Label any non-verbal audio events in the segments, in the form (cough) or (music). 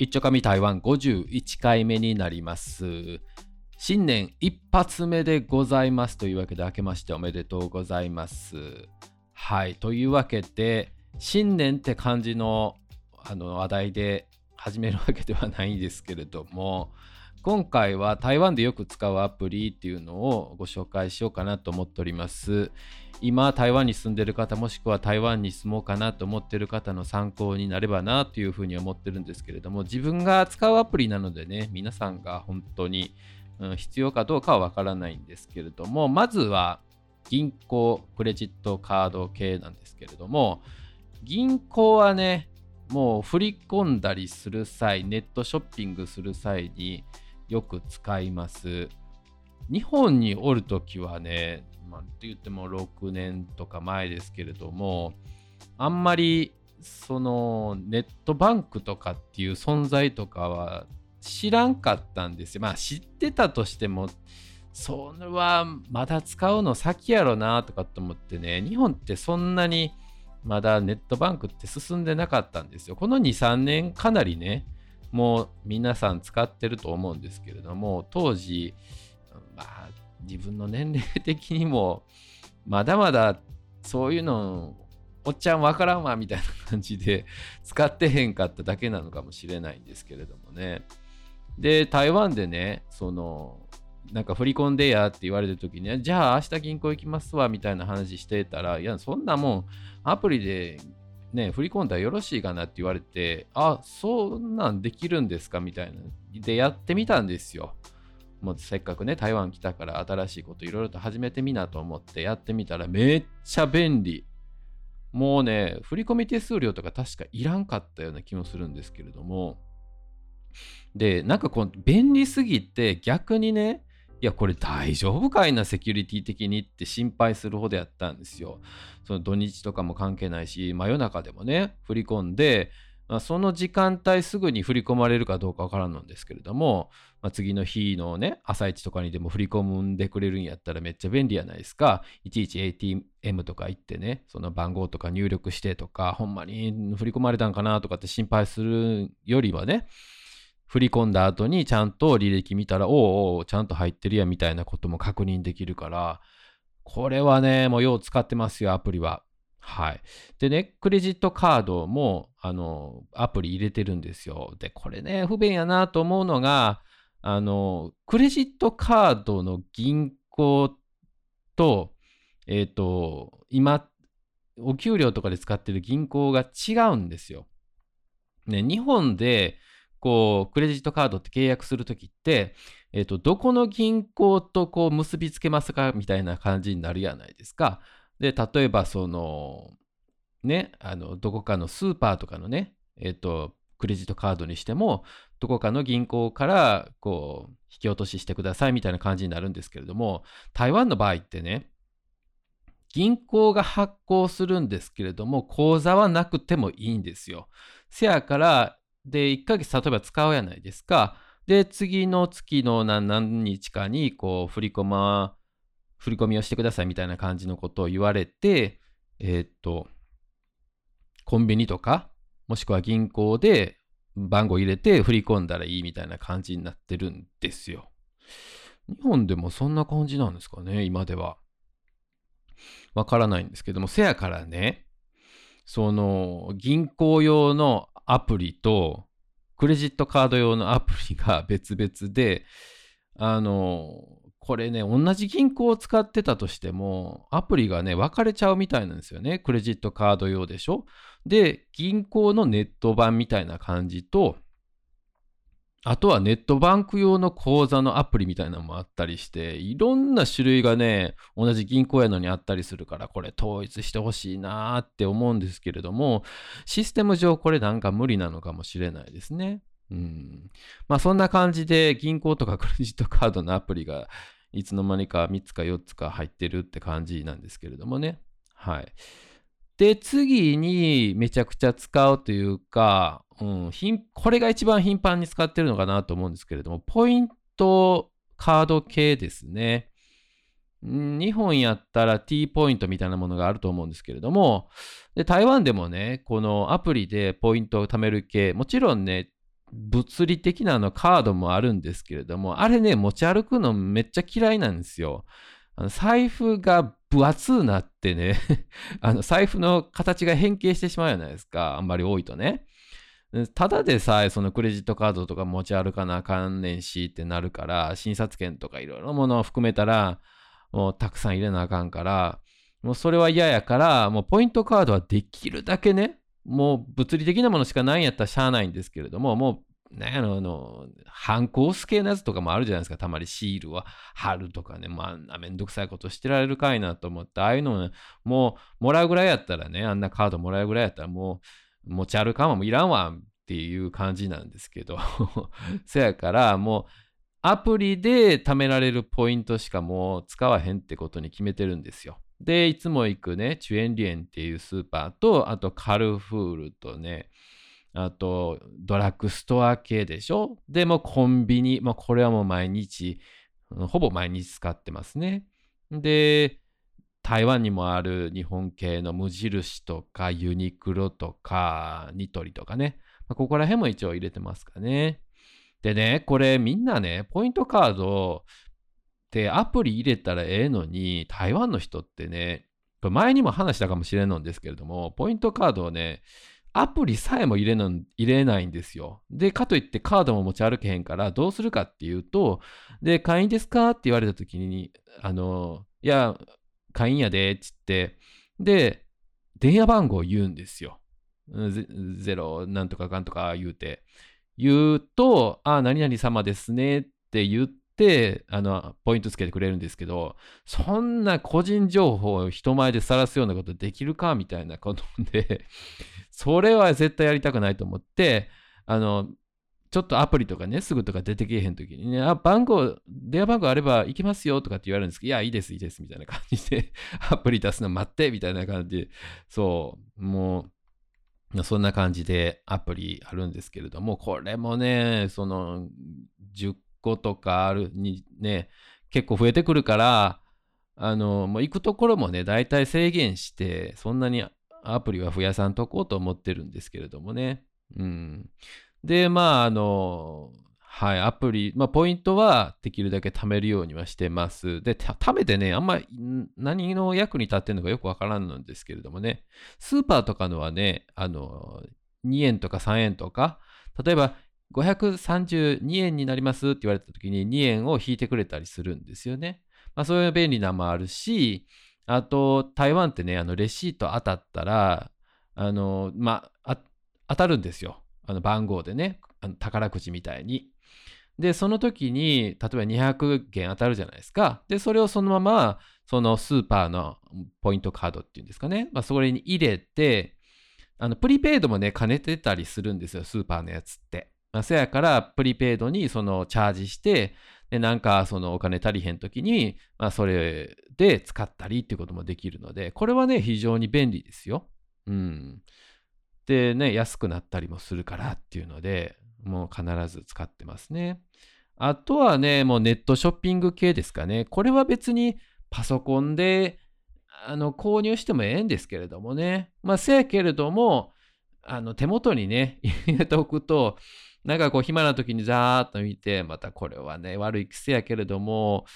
一丁紙台湾51回目になります。新年一発目でございますというわけで明けましておめでとうございます。はい。というわけで、新年って感じのあの話題で始めるわけではないんですけれども、今回は台湾でよく使うアプリっていうのをご紹介しようかなと思っております。今台湾に住んでる方もしくは台湾に住もうかなと思ってる方の参考になればなというふうに思ってるんですけれども自分が使うアプリなのでね皆さんが本当に、うん、必要かどうかはわからないんですけれどもまずは銀行クレジットカード系なんですけれども銀行はねもう振り込んだりする際ネットショッピングする際によく使います。日本におるときはねまあ、って言っても6年とか前ですけれども、あんまりそのネットバンクとかっていう存在とかは知らんかったんですよ。まあ知ってたとしても、それはまだ使うの先やろなとかと思ってね、日本ってそんなにまだネットバンクって進んでなかったんですよ。この2、3年かなりね、もう皆さん使ってると思うんですけれども、当時、まあ自分の年齢的にもまだまだそういうのおっちゃんわからんわみたいな感じで使ってへんかっただけなのかもしれないんですけれどもね。で、台湾でね、その、なんか振り込んでやって言われた時に、じゃあ明日銀行行きますわみたいな話してたら、いや、そんなもんアプリでね、振り込んだらよろしいかなって言われて、あ、そんなんできるんですかみたいな。で、やってみたんですよ。もうせっかくね、台湾来たから新しいこといろいろと始めてみなと思ってやってみたらめっちゃ便利。もうね、振込手数料とか確かいらんかったような気もするんですけれども。で、なんかこう、便利すぎて逆にね、いや、これ大丈夫かいな、セキュリティ的にって心配するほどやったんですよ。その土日とかも関係ないし、真夜中でもね、振り込んで、まあ、その時間帯すぐに振り込まれるかどうかわからんのですけれども、まあ、次の日のね、朝一とかにでも振り込んでくれるんやったらめっちゃ便利やないですか。いちいち ATM とか行ってね、その番号とか入力してとか、ほんまに振り込まれたんかなとかって心配するよりはね、振り込んだ後にちゃんと履歴見たら、おうおう、ちゃんと入ってるやみたいなことも確認できるから、これはね、もうよう使ってますよ、アプリは。はい。でね、クレジットカードも、あの、アプリ入れてるんですよ。で、これね、不便やなと思うのが、あの、クレジットカードの銀行と、えっ、ー、と、今、お給料とかで使ってる銀行が違うんですよ。ね、日本で、こう、クレジットカードって契約するときって、えっ、ー、と、どこの銀行とこう結びつけますかみたいな感じになるやないですか。で、例えばその、ね、あの、どこかのスーパーとかのね、えっ、と、クレジットカードにしても、どこかの銀行から、こう、引き落とししてくださいみたいな感じになるんですけれども、台湾の場合ってね、銀行が発行するんですけれども、口座はなくてもいいんですよ。せやから、で、1ヶ月例えば使うやないですか。で、次の月の何日かに、こう、振り込ま振り込みをしてくださいみたいな感じのことを言われて、えー、っと、コンビニとか、もしくは銀行で番号入れて振り込んだらいいみたいな感じになってるんですよ。日本でもそんな感じなんですかね、今では。わからないんですけども、せやからね、その銀行用のアプリとクレジットカード用のアプリが別々で、あの、これね、同じ銀行を使ってたとしても、アプリがね、分かれちゃうみたいなんですよね。クレジットカード用でしょ。で、銀行のネット版みたいな感じと、あとはネットバンク用の口座のアプリみたいなのもあったりして、いろんな種類がね、同じ銀行やのにあったりするから、これ統一してほしいなーって思うんですけれども、システム上これなんか無理なのかもしれないですね。うん。まあそんな感じで銀行とかクレジットカードのアプリがいつの間にか3つか4つか入ってるって感じなんですけれどもね。はい。で、次にめちゃくちゃ使うというか、うん、これが一番頻繁に使ってるのかなと思うんですけれども、ポイントカード系ですね。日本やったら T ポイントみたいなものがあると思うんですけれども、で台湾でもね、このアプリでポイントを貯める系、もちろんね、物理的なあのカードもあるんですけれども、あれね、持ち歩くのめっちゃ嫌いなんですよ。あの財布が分厚くなってね (laughs) あの財布の形が変形してしまうじゃないですか。あんまり多いとね。ただでさえそのクレジットカードとか持ち歩かなあかんねんしってなるから、診察券とかいろいろものを含めたら、もうたくさん入れなあかんから、もうそれは嫌やから、もうポイントカードはできるだけね、もう物理的なものしかないんやったらしゃあないんですけれども、もう、ね、あの、あの、反抗ス系のやつとかもあるじゃないですか。たまにシールは貼るとかね。まあ、あんなめんどくさいことしてられるかいなと思って、ああいうの、ね、もう、もらうぐらいやったらね、あんなカードもらうぐらいやったら、もう、持ち歩かんわ、もういらんわっていう感じなんですけど。(laughs) そやから、もう、アプリで貯められるポイントしかもう使わへんってことに決めてるんですよ。で、いつも行くね、チュエンリエンっていうスーパーと、あとカルフールとね、あとドラッグストア系でしょ？でもコンビニ、まあ、これはもう毎日、ほぼ毎日使ってますね。で、台湾にもある日本系の無印とかユニクロとかニトリとかね、まあ、ここら辺も一応入れてますかね。でね、これみんなね、ポイントカードで、アプリ入れたらええのに、台湾の人ってね、前にも話したかもしれんのんですけれども、ポイントカードをね、アプリさえも入れの入れないんですよ。で、かといってカードも持ち歩けへんから、どうするかっていうと、で、会員ですか？って言われた時に、あの、いや、会員やで、っつって、で、電話番号を言うんですよ。ゼロ、なんとかかんとか言うて。言うと、あ、何々様ですねって言って、、あの、ポイントつけてくれるんですけど、そんな個人情報を人前で晒すようなことできるかみたいなことで、それは絶対やりたくないと思って、あの、ちょっとアプリとかね、すぐとか出てけえへんときにね、あ、番号、電話番号あれば行きますよとかって言われるんですけど、いや、いいです、いいです、みたいな感じで、(laughs) アプリ出すの待って、みたいな感じで、そう、もう、そんな感じでアプリあるんですけれども、これもね、その、10個とかあるにね、結構増えてくるから、あの、もう行くところもね、大体制限して、そんなにアプリは増やさんとこうと思ってるんですけれどもね。うん。で、まあ、あの、はい、アプリ、まあ、ポイントはできるだけ貯めるようにはしてます。で、貯めてね、あんまり何の役に立ってるのかよくわからんのですけれどもね、スーパーとかのはね、あの、2円とか3円とか、例えば532円になりますって言われた時に2円を引いてくれたりするんですよね。まあそういう便利なのもあるし、あと台湾ってね、あのレシート当たったら、あの、まあ、当たるんですよ。あの番号でね、あの宝くじみたいに。で、その時に、例えば200元当たるじゃないですか。で、それをそのまま、そのスーパーのポイントカードっていうんですかね。まあ、それに入れて、あの、プリペイドもね、兼ねてたりするんですよ、スーパーのやつって。まあ、せやから、プリペイドにそのチャージして、で、なんかそのお金足りへんときに、まあ、それで使ったりっていうこともできるので、これはね、非常に便利ですよ。うん。でね、安くなったりもするからっていうので、もう必ず使ってますね。あとはね、もうネットショッピング系ですかね。これは別にパソコンであの購入してもええんですけれどもね。まあ、せやけれども、あの手元にね、入れておくと、なんかこう暇な時にザーッと見て、またこれはね、悪い癖やけれども、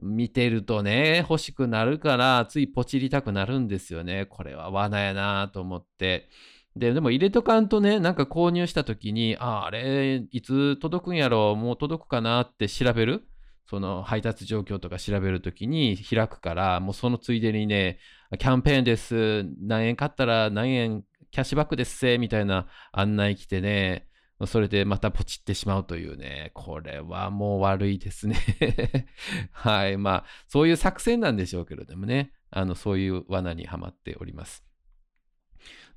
見てるとね、欲しくなるから、ついポチりたくなるんですよね。これは罠やなと思って。で、でも入れとかんとね、なんか購入した時に、あ、あれ、いつ届くんやろ、もう届くかなって調べる。その配達状況とか調べるときに開くから、もうそのついでにね、キャンペーンです。何円買ったら何円キャッシュバックですせ、みたいな案内来てね、それでまたポチってしまうというね、これはもう悪いですね (laughs) はい。まあ、そういう作戦なんでしょうけれどもね、あの、そういう罠にはまっております。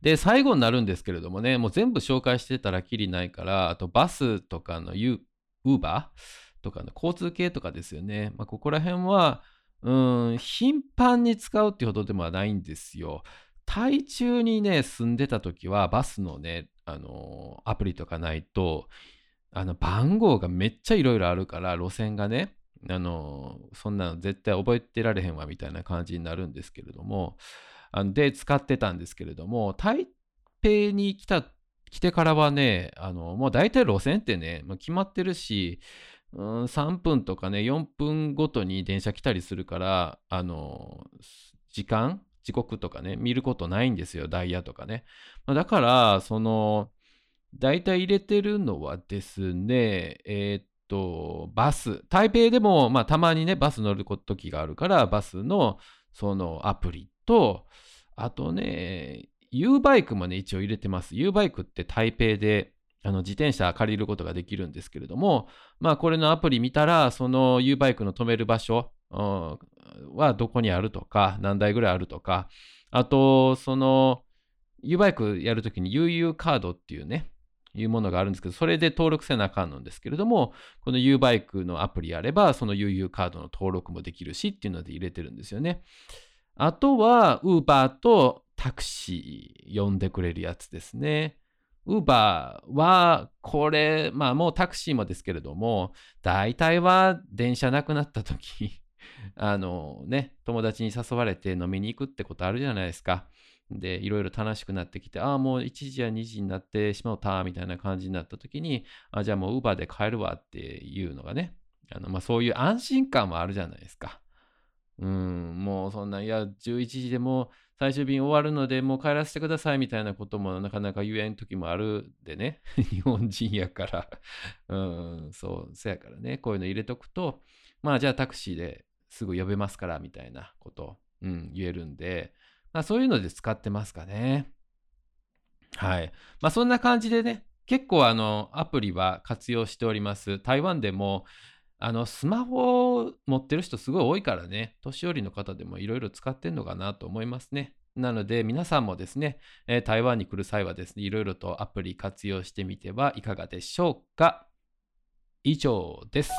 で、最後になるんですけれどもね、もう全部紹介してたらきりないから、あとバスとかのユーバー？とかの交通系とかですよね。まあ、ここら辺は、うん、頻繁に使うってほどでもないんですよ。台中にね、住んでた時は、バスのね、あのアプリとかないと、あの、番号がめっちゃいろいろあるから、路線がね、あのそんなの絶対覚えてられへんわみたいな感じになるんですけれども、あので、使ってたんですけれども、台北に来た来てからはね、あの、もう大体路線ってね、まあ、決まってるし、うん、3分とかね、4分ごとに電車来たりするから、あの、時間時刻とかね、見ることないんですよ、ダイヤとかね。まあ、だから、その、大体入れてるのはですね、えー、っと、バス。台北でも、まあ、たまにね、バス乗る時があるから、バスの、そのアプリと、あとね、U バイクもね、一応入れてます。U バイクって台北であの自転車借りることができるんですけれども、まあこれのアプリ見たら、その U バイクの止める場所はどこにあるとか、何台ぐらいあるとか、あと、その U バイクやるときに UU カードっていうね、いうものがあるんですけど、それで登録せなあかんのですけれども、この U バイクのアプリやれば、その UU カードの登録もできるしっていうので入れてるんですよね。あとは、Uber とタクシー呼んでくれるやつですね。ウーバーは、これ、まあもうタクシーもですけれども、大体は電車なくなった時あのね、友達に誘われて飲みに行くってことあるじゃないですか。で、いろいろ楽しくなってきて、ああ、もう1時や2時になってしまうた、みたいな感じになった時に、あじゃあもうウーバーで帰るわっていうのがね、あのまあ、そういう安心感もあるじゃないですか。うん、もうそんな、いや、11時でも最終便終わるので、もう帰らせてくださいみたいなこともなかなか言えん時もあるでね。(laughs) 日本人やからうん、そう、そやからね、こういうの入れとくと、まあじゃあタクシーですぐ呼べますからみたいなこと、うん、言えるんで、まあそういうので使ってますかね。はい。まあそんな感じでね、結構あのアプリは活用しております。台湾でもあのスマホを持ってる人すごい多いからね、年寄りの方でもいろいろ使ってんのかなと思いますね。なので皆さんもですね、えー、台湾に来る際はですね、いろいろとアプリ活用してみてはいかがでしょうか。以上です。